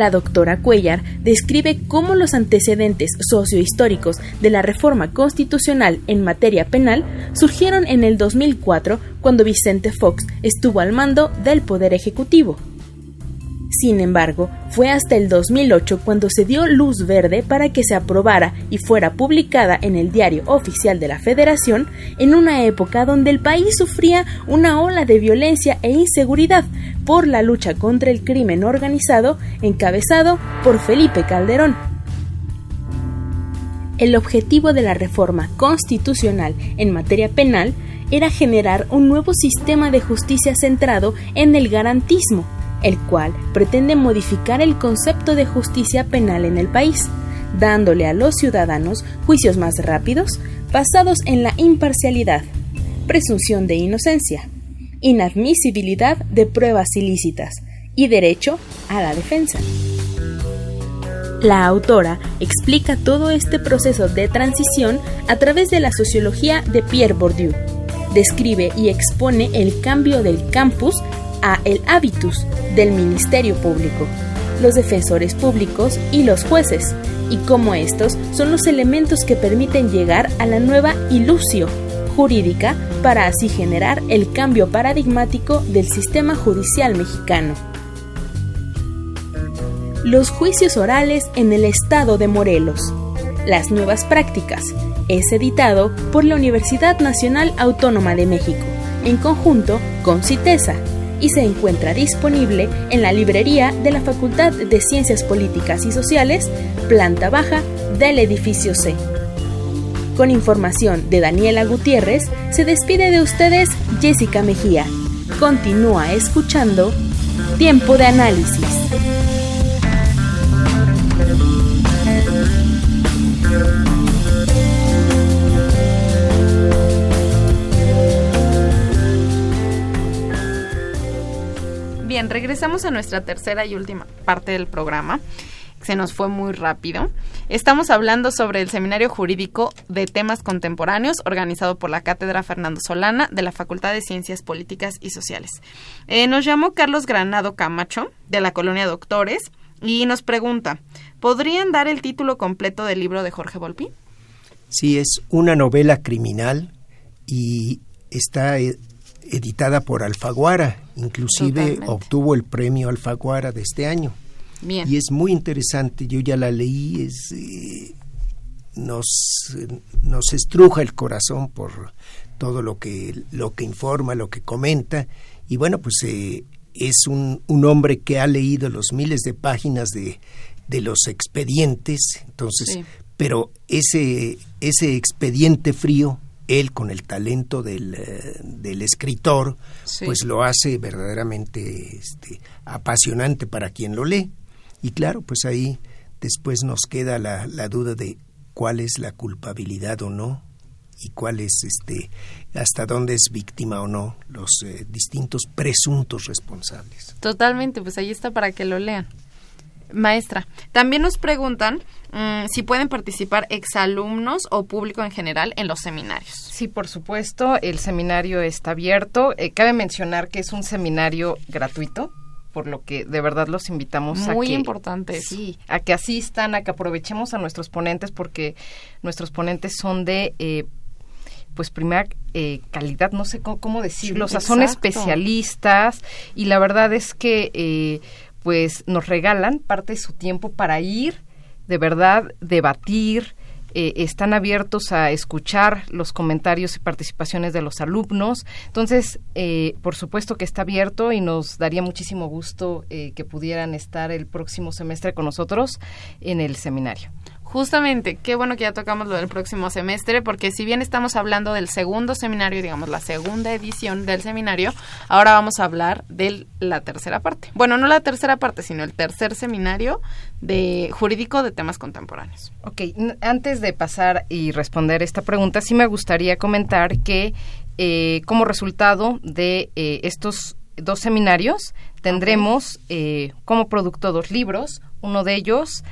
La doctora Cuellar describe cómo los antecedentes sociohistóricos de la reforma constitucional en materia penal surgieron en el 2004 cuando Vicente Fox estuvo al mando del Poder Ejecutivo. Sin embargo, fue hasta el 2008 cuando se dio luz verde para que se aprobara y fuera publicada en el Diario Oficial de la Federación en una época donde el país sufría una ola de violencia e inseguridad por la lucha contra el crimen organizado encabezado por Felipe Calderón. El objetivo de la reforma constitucional en materia penal era generar un nuevo sistema de justicia centrado en el garantismo el cual pretende modificar el concepto de justicia penal en el país, dándole a los ciudadanos juicios más rápidos, basados en la imparcialidad, presunción de inocencia, inadmisibilidad de pruebas ilícitas y derecho a la defensa. La autora explica todo este proceso de transición a través de la sociología de Pierre Bourdieu. Describe y expone el cambio del campus a el habitus del Ministerio Público, los defensores públicos y los jueces, y cómo estos son los elementos que permiten llegar a la nueva ilusio jurídica para así generar el cambio paradigmático del sistema judicial mexicano. Los juicios orales en el estado de Morelos. Las nuevas prácticas. Es editado por la Universidad Nacional Autónoma de México, en conjunto con CITESA, y se encuentra disponible en la librería de la Facultad de Ciencias Políticas y Sociales, planta baja del edificio C. Con información de Daniela Gutiérrez, se despide de ustedes Jessica Mejía. Continúa escuchando Tiempo de Análisis. Regresamos a nuestra tercera y última parte del programa. Se nos fue muy rápido. Estamos hablando sobre el Seminario Jurídico de Temas Contemporáneos organizado por la Cátedra Fernando Solana de la Facultad de Ciencias Políticas y Sociales. Eh, nos llamó Carlos Granado Camacho de la Colonia Doctores y nos pregunta, ¿podrían dar el título completo del libro de Jorge Volpi? Sí, es una novela criminal y está eh, editada por Alfaguara, inclusive obtuvo el premio Alfaguara de este año. Y es muy interesante, yo ya la leí, es, eh, nos, nos estruja el corazón por todo lo que, lo que informa, lo que comenta, y bueno, pues eh, es un, un, hombre que ha leído los miles de páginas de, de los expedientes, entonces, pero ese, ese expediente frío él con el talento del, eh, del escritor, pues lo hace verdaderamente este, apasionante para quien lo lee. Y claro, pues ahí después nos queda la, la duda de cuál es la culpabilidad o no y cuál es este hasta dónde es víctima o no los eh, distintos presuntos responsables. Totalmente, pues ahí está para que lo lean. Maestra, también nos preguntan mm, si pueden participar exalumnos o público en general en los seminarios. Sí, por supuesto, el seminario está abierto. Eh, cabe mencionar que es un seminario gratuito, por lo que de verdad los invitamos a que muy importante sí a que asistan a que aprovechemos a nuestros ponentes porque nuestros ponentes son de eh, pues primera eh, calidad no sé cómo, decirlo o sea son especialistas y la verdad es que pues nos regalan parte de su tiempo para ir, de verdad, debatir, eh, están abiertos a escuchar los comentarios y participaciones de los alumnos. Entonces, eh, por supuesto que está abierto y nos daría muchísimo gusto eh, que pudieran estar el próximo semestre con nosotros en el seminario. Justamente, qué bueno que ya tocamos lo del próximo semestre, porque si bien estamos hablando del segundo seminario, digamos la segunda edición del seminario, ahora vamos a hablar de la tercera parte. Bueno, no la tercera parte, sino el tercer seminario de jurídico de temas contemporáneos. Ok, antes de pasar y responder esta pregunta, sí me gustaría comentar que eh, como resultado de eh, estos dos seminarios tendremos eh, como producto dos libros, uno de ellos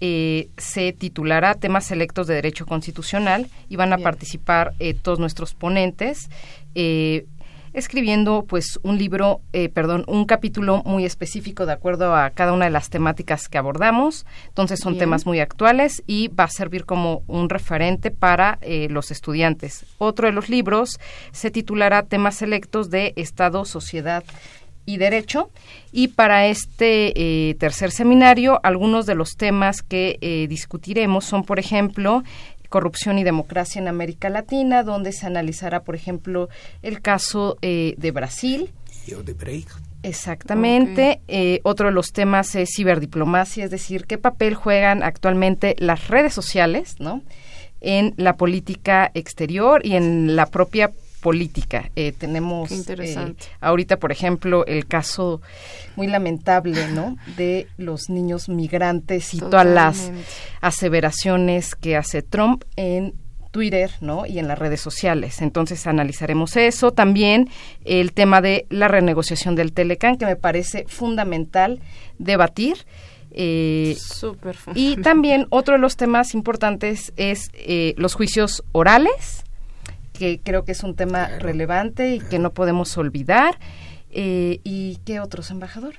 eh, se titulará Temas Selectos de Derecho Constitucional y van a participar eh, todos nuestros ponentes eh, escribiendo pues un libro, perdón, un capítulo muy específico de acuerdo a cada una de las temáticas que abordamos. Entonces son temas muy actuales y va a servir como un referente para los estudiantes. Otro de los libros se titulará Temas Selectos de Estado, Sociedad y Derecho. Y para este eh, tercer seminario, algunos de los temas que eh, discutiremos son, por ejemplo, corrupción y democracia en América Latina, donde se analizará, por ejemplo, el caso eh, de Brasil. Exactamente. otro de los temas es ciberdiplomacia, es decir, qué papel juegan actualmente las redes sociales, ¿no? En la política exterior y en la propia política. Eh, tenemos eh, ahorita, por ejemplo, el caso muy lamentable, ¿no? De los niños migrantes y todas las aseveraciones que hace Trump en Twitter, ¿no? Y en las redes sociales. Entonces analizaremos eso. También el tema de la renegociación del Telecan, que me parece fundamental debatir. Eh, y también otro de los temas importantes es los juicios orales que creo que es un tema relevante y que no podemos olvidar. Eh, ¿Y qué otros, embajador?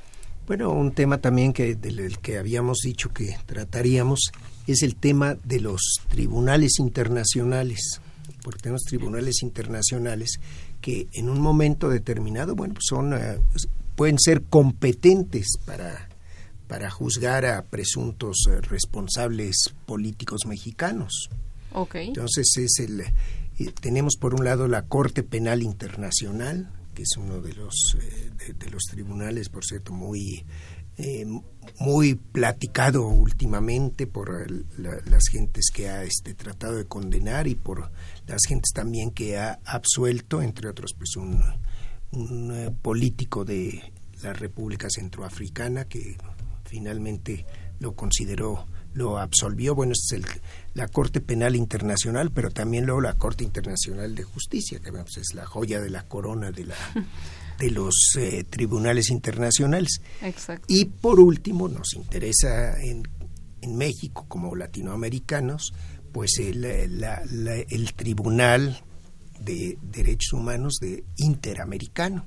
Bueno, un tema también que del que habíamos dicho que trataríamos es el tema de los tribunales internacionales, porque tenemos tribunales internacionales que en un momento determinado, bueno, pues son eh, pueden ser competentes para para juzgar a presuntos eh, responsables políticos mexicanos. Okay. Entonces es el tenemos por un lado la Corte Penal Internacional, que es uno de los, eh, de, los tribunales, por cierto, muy, eh, muy platicado últimamente por las gentes que ha este, tratado de condenar y por las gentes también que ha absuelto, entre otros, pues un, eh, político de la República Centroafricana que finalmente lo consideró lo absolvió. Bueno, es el, la Corte Penal Internacional, pero también luego la Corte Internacional de Justicia, que es la joya de la corona de, la, de los eh, tribunales internacionales. Y por último, nos interesa en, en México como latinoamericanos, pues el, el Tribunal de Derechos Humanos de Interamericano.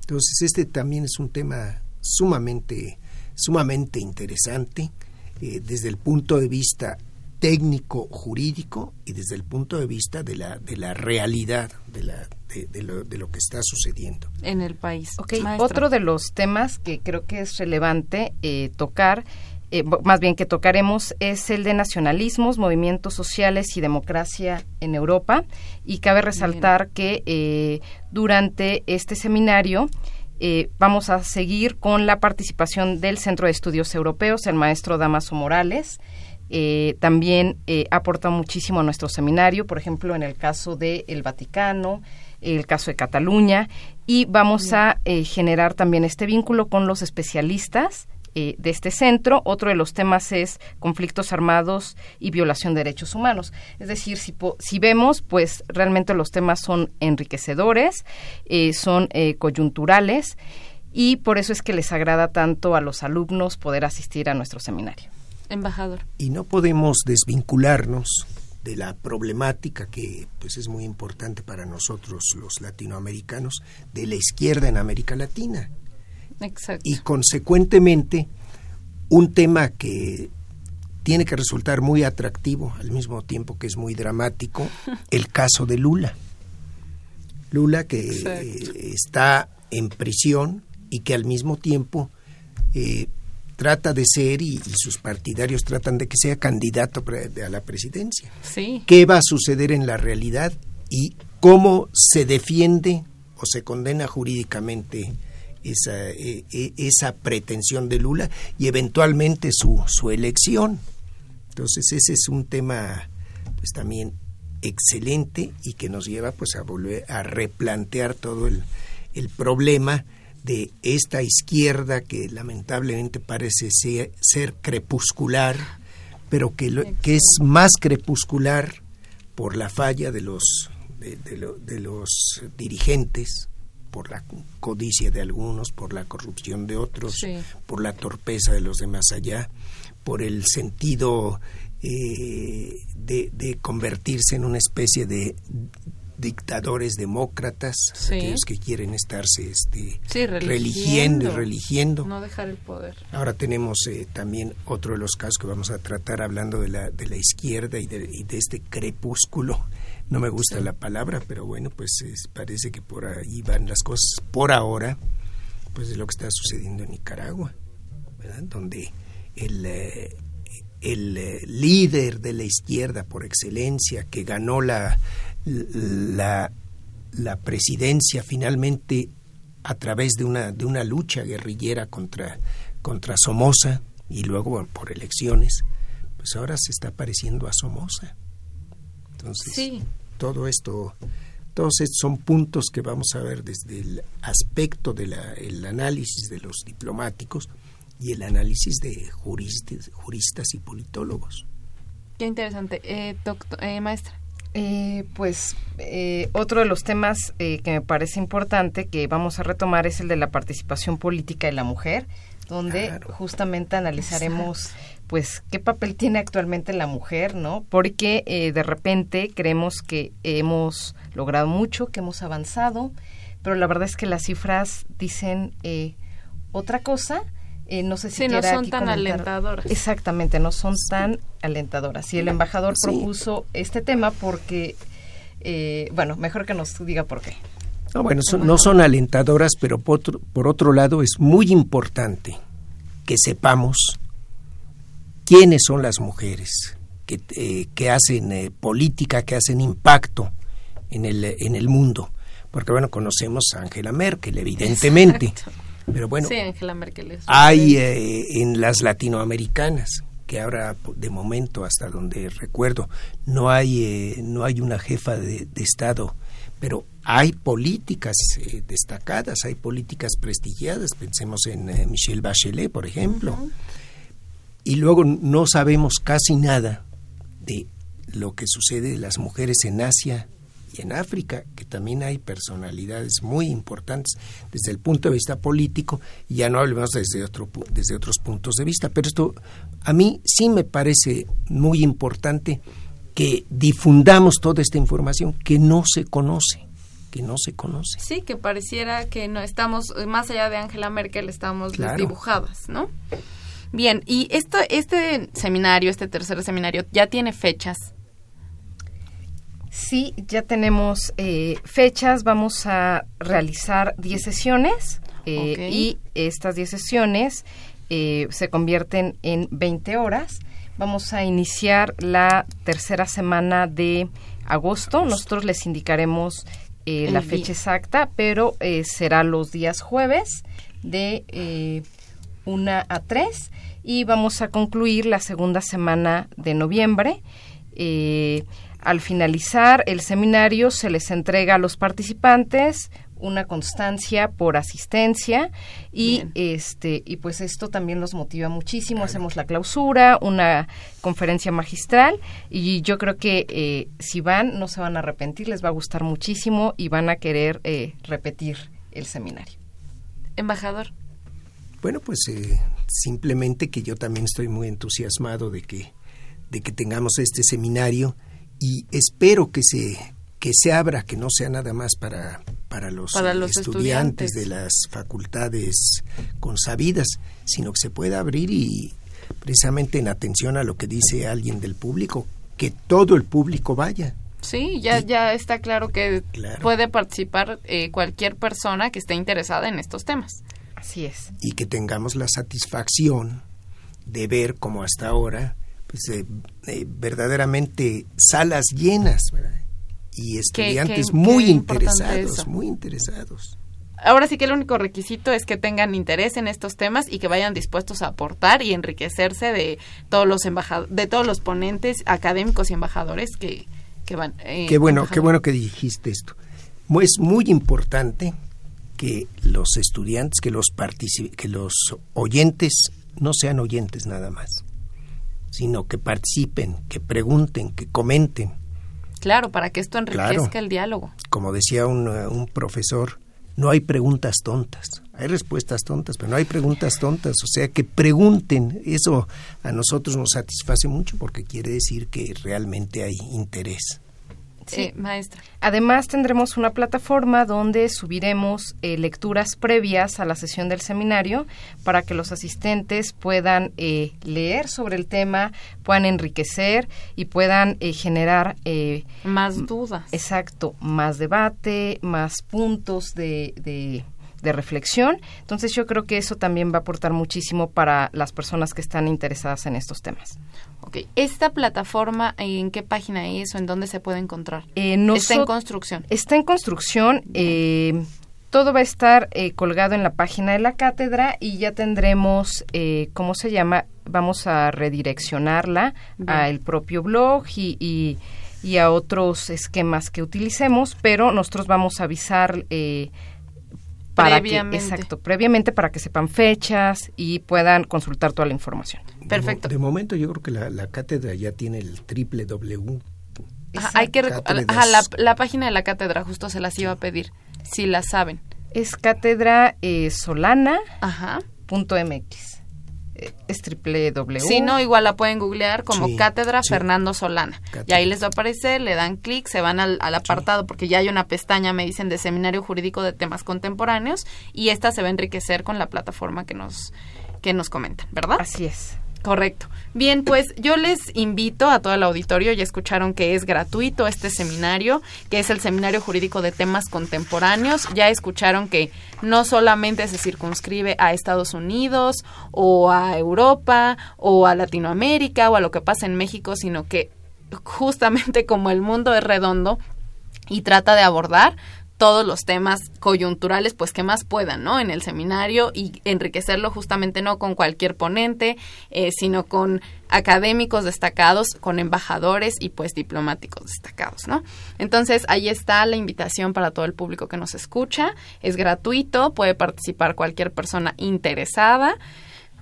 Entonces, este también es un tema sumamente, sumamente interesante eh, desde el punto de vista técnico jurídico y desde el punto de vista de la de la realidad de la de, lo, de lo, que está sucediendo en el país. Otro de los temas que creo que es relevante eh, tocar eh, más bien que tocaremos es el de nacionalismos, movimientos sociales y democracia en Europa. Y cabe resaltar que durante este seminario eh, vamos a seguir con la participación del Centro de Estudios Europeos, el maestro Damaso Morales. Eh, también eh, aporta muchísimo a nuestro seminario, por ejemplo, en el caso del el Vaticano, el caso de Cataluña, y vamos a generar también este vínculo con los especialistas eh, de este centro. Otro de los temas es conflictos armados y violación de derechos humanos. Es decir, si, si vemos, pues realmente los temas son enriquecedores, eh, son eh, coyunturales y por eso es que les agrada tanto a los alumnos poder asistir a nuestro seminario. Embajador. Y no podemos desvincularnos de la problemática que pues es muy importante para nosotros los latinoamericanos de la izquierda en América Latina. Y consecuentemente, un tema que tiene que resultar muy atractivo al mismo tiempo que es muy dramático, el caso de Lula. Lula que está en prisión y que al mismo tiempo eh, trata de ser y, sus partidarios tratan de que sea candidato a la presidencia. ¿Qué va a suceder en la realidad y cómo se defiende o se condena jurídicamente esa, e, e, esa pretensión de Lula y eventualmente su, su elección. Entonces ese es un tema pues también excelente y que nos lleva pues a volver a replantear todo el, el problema de esta izquierda que lamentablemente parece ser, ser crepuscular, pero que, que, es más crepuscular por la falla de los, de, de los dirigentes, por la codicia de algunos, por la corrupción de otros, por la torpeza de los demás allá, por el sentido eh, de, convertirse en una especie de dictadores demócratas, aquellos que quieren estarse este, religiendo y religiendo. No dejar el poder. Ahora tenemos eh, también otro de los casos que vamos a tratar hablando de la, de la izquierda y de, y de este crepúsculo no me gusta la palabra, pero bueno, pues parece que por ahí van las cosas. Por ahora, pues es lo que está sucediendo en Nicaragua. Donde el, eh, el eh, líder de la izquierda por excelencia, que ganó la, la, la presidencia finalmente a través de una, de una lucha guerrillera contra, contra Somoza y luego por elecciones, pues ahora se está pareciendo a Somoza. Entonces, sí todo esto, todos estos son puntos que vamos a ver desde el aspecto del análisis de los diplomáticos y el análisis de juristas, juristas y politólogos. Qué interesante. Eh, eh, maestra. Eh, pues otro de los temas que me parece importante que vamos a retomar es el de la participación política de la mujer, donde justamente analizaremos pues qué papel tiene actualmente la mujer, ¿no? Porque eh, de repente creemos que hemos logrado mucho, que hemos avanzado, pero la verdad es que las cifras dicen eh, otra cosa. Eh, no sé si sí, no son tan alentadoras. Exactamente, no son tan alentadoras. Y el embajador propuso este tema porque, bueno, mejor que nos diga por qué. No, bueno, no son alentadoras, pero por otro, por otro lado es muy importante que sepamos quiénes son las mujeres que, eh, que hacen eh, política, que hacen impacto en el, en el mundo. Porque bueno, conocemos a Angela Merkel, evidentemente. Pero bueno, hay eh, en las latinoamericanas, que ahora de momento, hasta donde recuerdo, no hay, no hay una jefa de, Estado, pero hay políticas destacadas, hay políticas prestigiadas. Pensemos en Michelle Bachelet, por ejemplo y luego no sabemos casi nada de lo que sucede de las mujeres en Asia y en África, que también hay personalidades muy importantes desde el punto de vista político, y ya no hablemos desde, otro, desde otros puntos de vista, pero esto a mí sí me parece muy importante que difundamos toda esta información que no se conoce que no se conoce. Sí, que pareciera que no estamos, más allá de Angela Merkel, estamos dibujadas, ¿no? Bien, y esto, este seminario, este tercer seminario, ¿ya tiene fechas? Sí, ya tenemos eh, fechas. Vamos a realizar 10 sesiones eh, y estas 10 sesiones eh, se convierten en 20 horas. Vamos a iniciar la tercera semana de agosto. Nosotros les indicaremos la fecha exacta, pero será los días jueves de 1 a 3 y vamos a concluir la segunda semana de noviembre. Eh, al finalizar el seminario se les entrega a los participantes una constancia por asistencia y este y pues esto también nos motiva muchísimo. Hacemos la clausura una conferencia magistral y yo creo que eh, si van no se van a arrepentir les va a gustar muchísimo y van a querer eh, repetir el seminario. Embajador bueno, pues eh, simplemente que yo también estoy muy entusiasmado de que, de que tengamos este seminario y espero que se, que se abra, que no sea nada más para, para los, estudiantes, de las facultades consabidas, sino que se pueda abrir y precisamente en atención a lo que dice alguien del público, que todo el público vaya. Sí, ya, ya está claro que puede participar eh, cualquier persona que esté interesada en estos temas. Así es. Y que tengamos la satisfacción de ver como hasta ahora, pues eh, eh, verdaderamente salas llenas y estudiantes muy interesados, muy interesados. ahora sí que el único requisito es que tengan interés en estos temas y que vayan dispuestos a aportar y enriquecerse de todos los de todos los ponentes académicos y embajadores que, que van. Eh, qué bueno, qué bueno que dijiste esto. Es muy importante que los estudiantes, que los que los oyentes no sean oyentes nada más, sino que participen, que pregunten, que comenten. Claro, para que esto enriquezca el diálogo. Como decía un, un profesor, no hay preguntas tontas. Hay respuestas tontas, pero no hay preguntas tontas. O sea, que pregunten. Eso a nosotros nos satisface mucho porque quiere decir que realmente hay interés. Sí, maestra. Además tendremos una plataforma donde subiremos eh, lecturas previas a la sesión del seminario para que los asistentes puedan eh, leer sobre el tema, puedan enriquecer y puedan eh, generar más dudas. Exacto, más debate, más puntos de, de de reflexión. Entonces yo creo que eso también va a aportar muchísimo para las personas que están interesadas en estos temas. Ok, ¿esta plataforma en qué página es o en dónde se puede encontrar? Eh, está en construcción. Está en construcción. Eh, todo va a estar eh, colgado en la página de la cátedra y ya tendremos, ¿cómo se llama? Vamos a redireccionarla al propio blog y, y, a otros esquemas que utilicemos, pero nosotros vamos a avisar para previamente. exacto, previamente para que sepan fechas y puedan consultar toda la información. Perfecto. De, momento yo creo que la, cátedra ya tiene el triple W. hay que la, la, página de la cátedra justo se las iba a pedir, si la saben. Es cátedra eh, solana es triple W. Si no, igual la pueden googlear como Cátedra Fernando Solana. Y ahí les va a aparecer, le dan clic, se van al, apartado, porque ya hay una pestaña, me dicen, de Seminario Jurídico de Temas Contemporáneos, y esta se va a enriquecer con la plataforma que nos, que nos comentan, ¿verdad? Así es. Correcto. Bien, pues yo les invito a todo el auditorio, ya escucharon que es gratuito este seminario, que es el Seminario Jurídico de Temas Contemporáneos, ya escucharon que no solamente se circunscribe a Estados Unidos o a Europa o a Latinoamérica o a lo que pasa en México, sino que justamente como el mundo es redondo y trata de abordar todos los temas coyunturales, pues que más puedan, ¿no? En el seminario y enriquecerlo justamente no con cualquier ponente, eh, sino con académicos destacados, con embajadores y pues diplomáticos destacados, ¿no? Entonces ahí está la invitación para todo el público que nos escucha, es gratuito, puede participar cualquier persona interesada.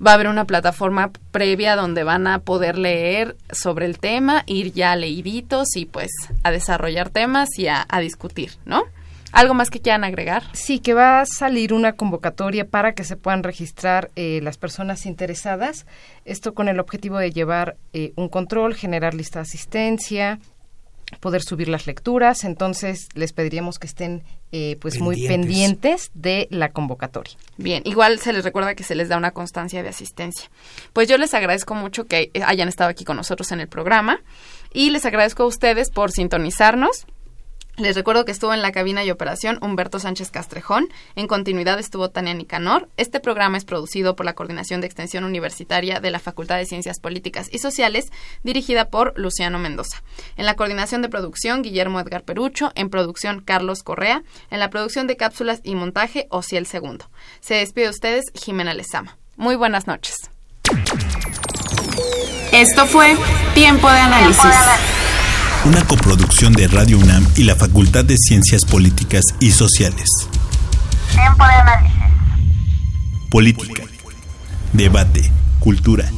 Va a haber una plataforma previa donde van a poder leer sobre el tema, ir ya leíditos y pues a desarrollar temas y a discutir, ¿no? ¿Algo más que quieran agregar? Sí, que va a salir una convocatoria para que se puedan registrar eh, las personas interesadas. Esto con el objetivo de llevar eh, un control, generar lista de asistencia, poder subir las lecturas. Entonces, les pediríamos que estén eh, pues muy pendientes de la convocatoria. Bien, igual se les recuerda que se les da una constancia de asistencia. Pues yo les agradezco mucho que hayan estado aquí con nosotros en el programa y les agradezco a ustedes por sintonizarnos les recuerdo que estuvo en la cabina y operación Humberto Sánchez Castrejón. En continuidad estuvo Tania Nicanor. Este programa es producido por la Coordinación de Extensión Universitaria de la Facultad de Ciencias Políticas y Sociales, dirigida por Luciano Mendoza. En la coordinación de producción, Guillermo Edgar Perucho. En producción, Carlos Correa. En la producción de cápsulas y montaje, Ociel Segundo. Se despide de ustedes, Jimena Lezama. Muy buenas noches. Esto fue Tiempo de análisis una coproducción de Radio UNAM y la Facultad de Ciencias Políticas y Sociales. Tiempo de análisis. Política, debate, cultura,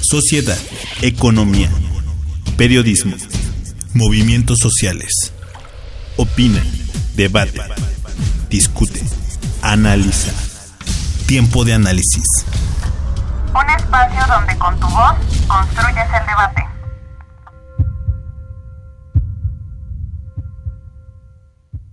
sociedad, economía, periodismo, movimientos sociales. Opina, debate, discute, analiza. Tiempo de análisis. Un espacio donde con tu voz construyes el debate.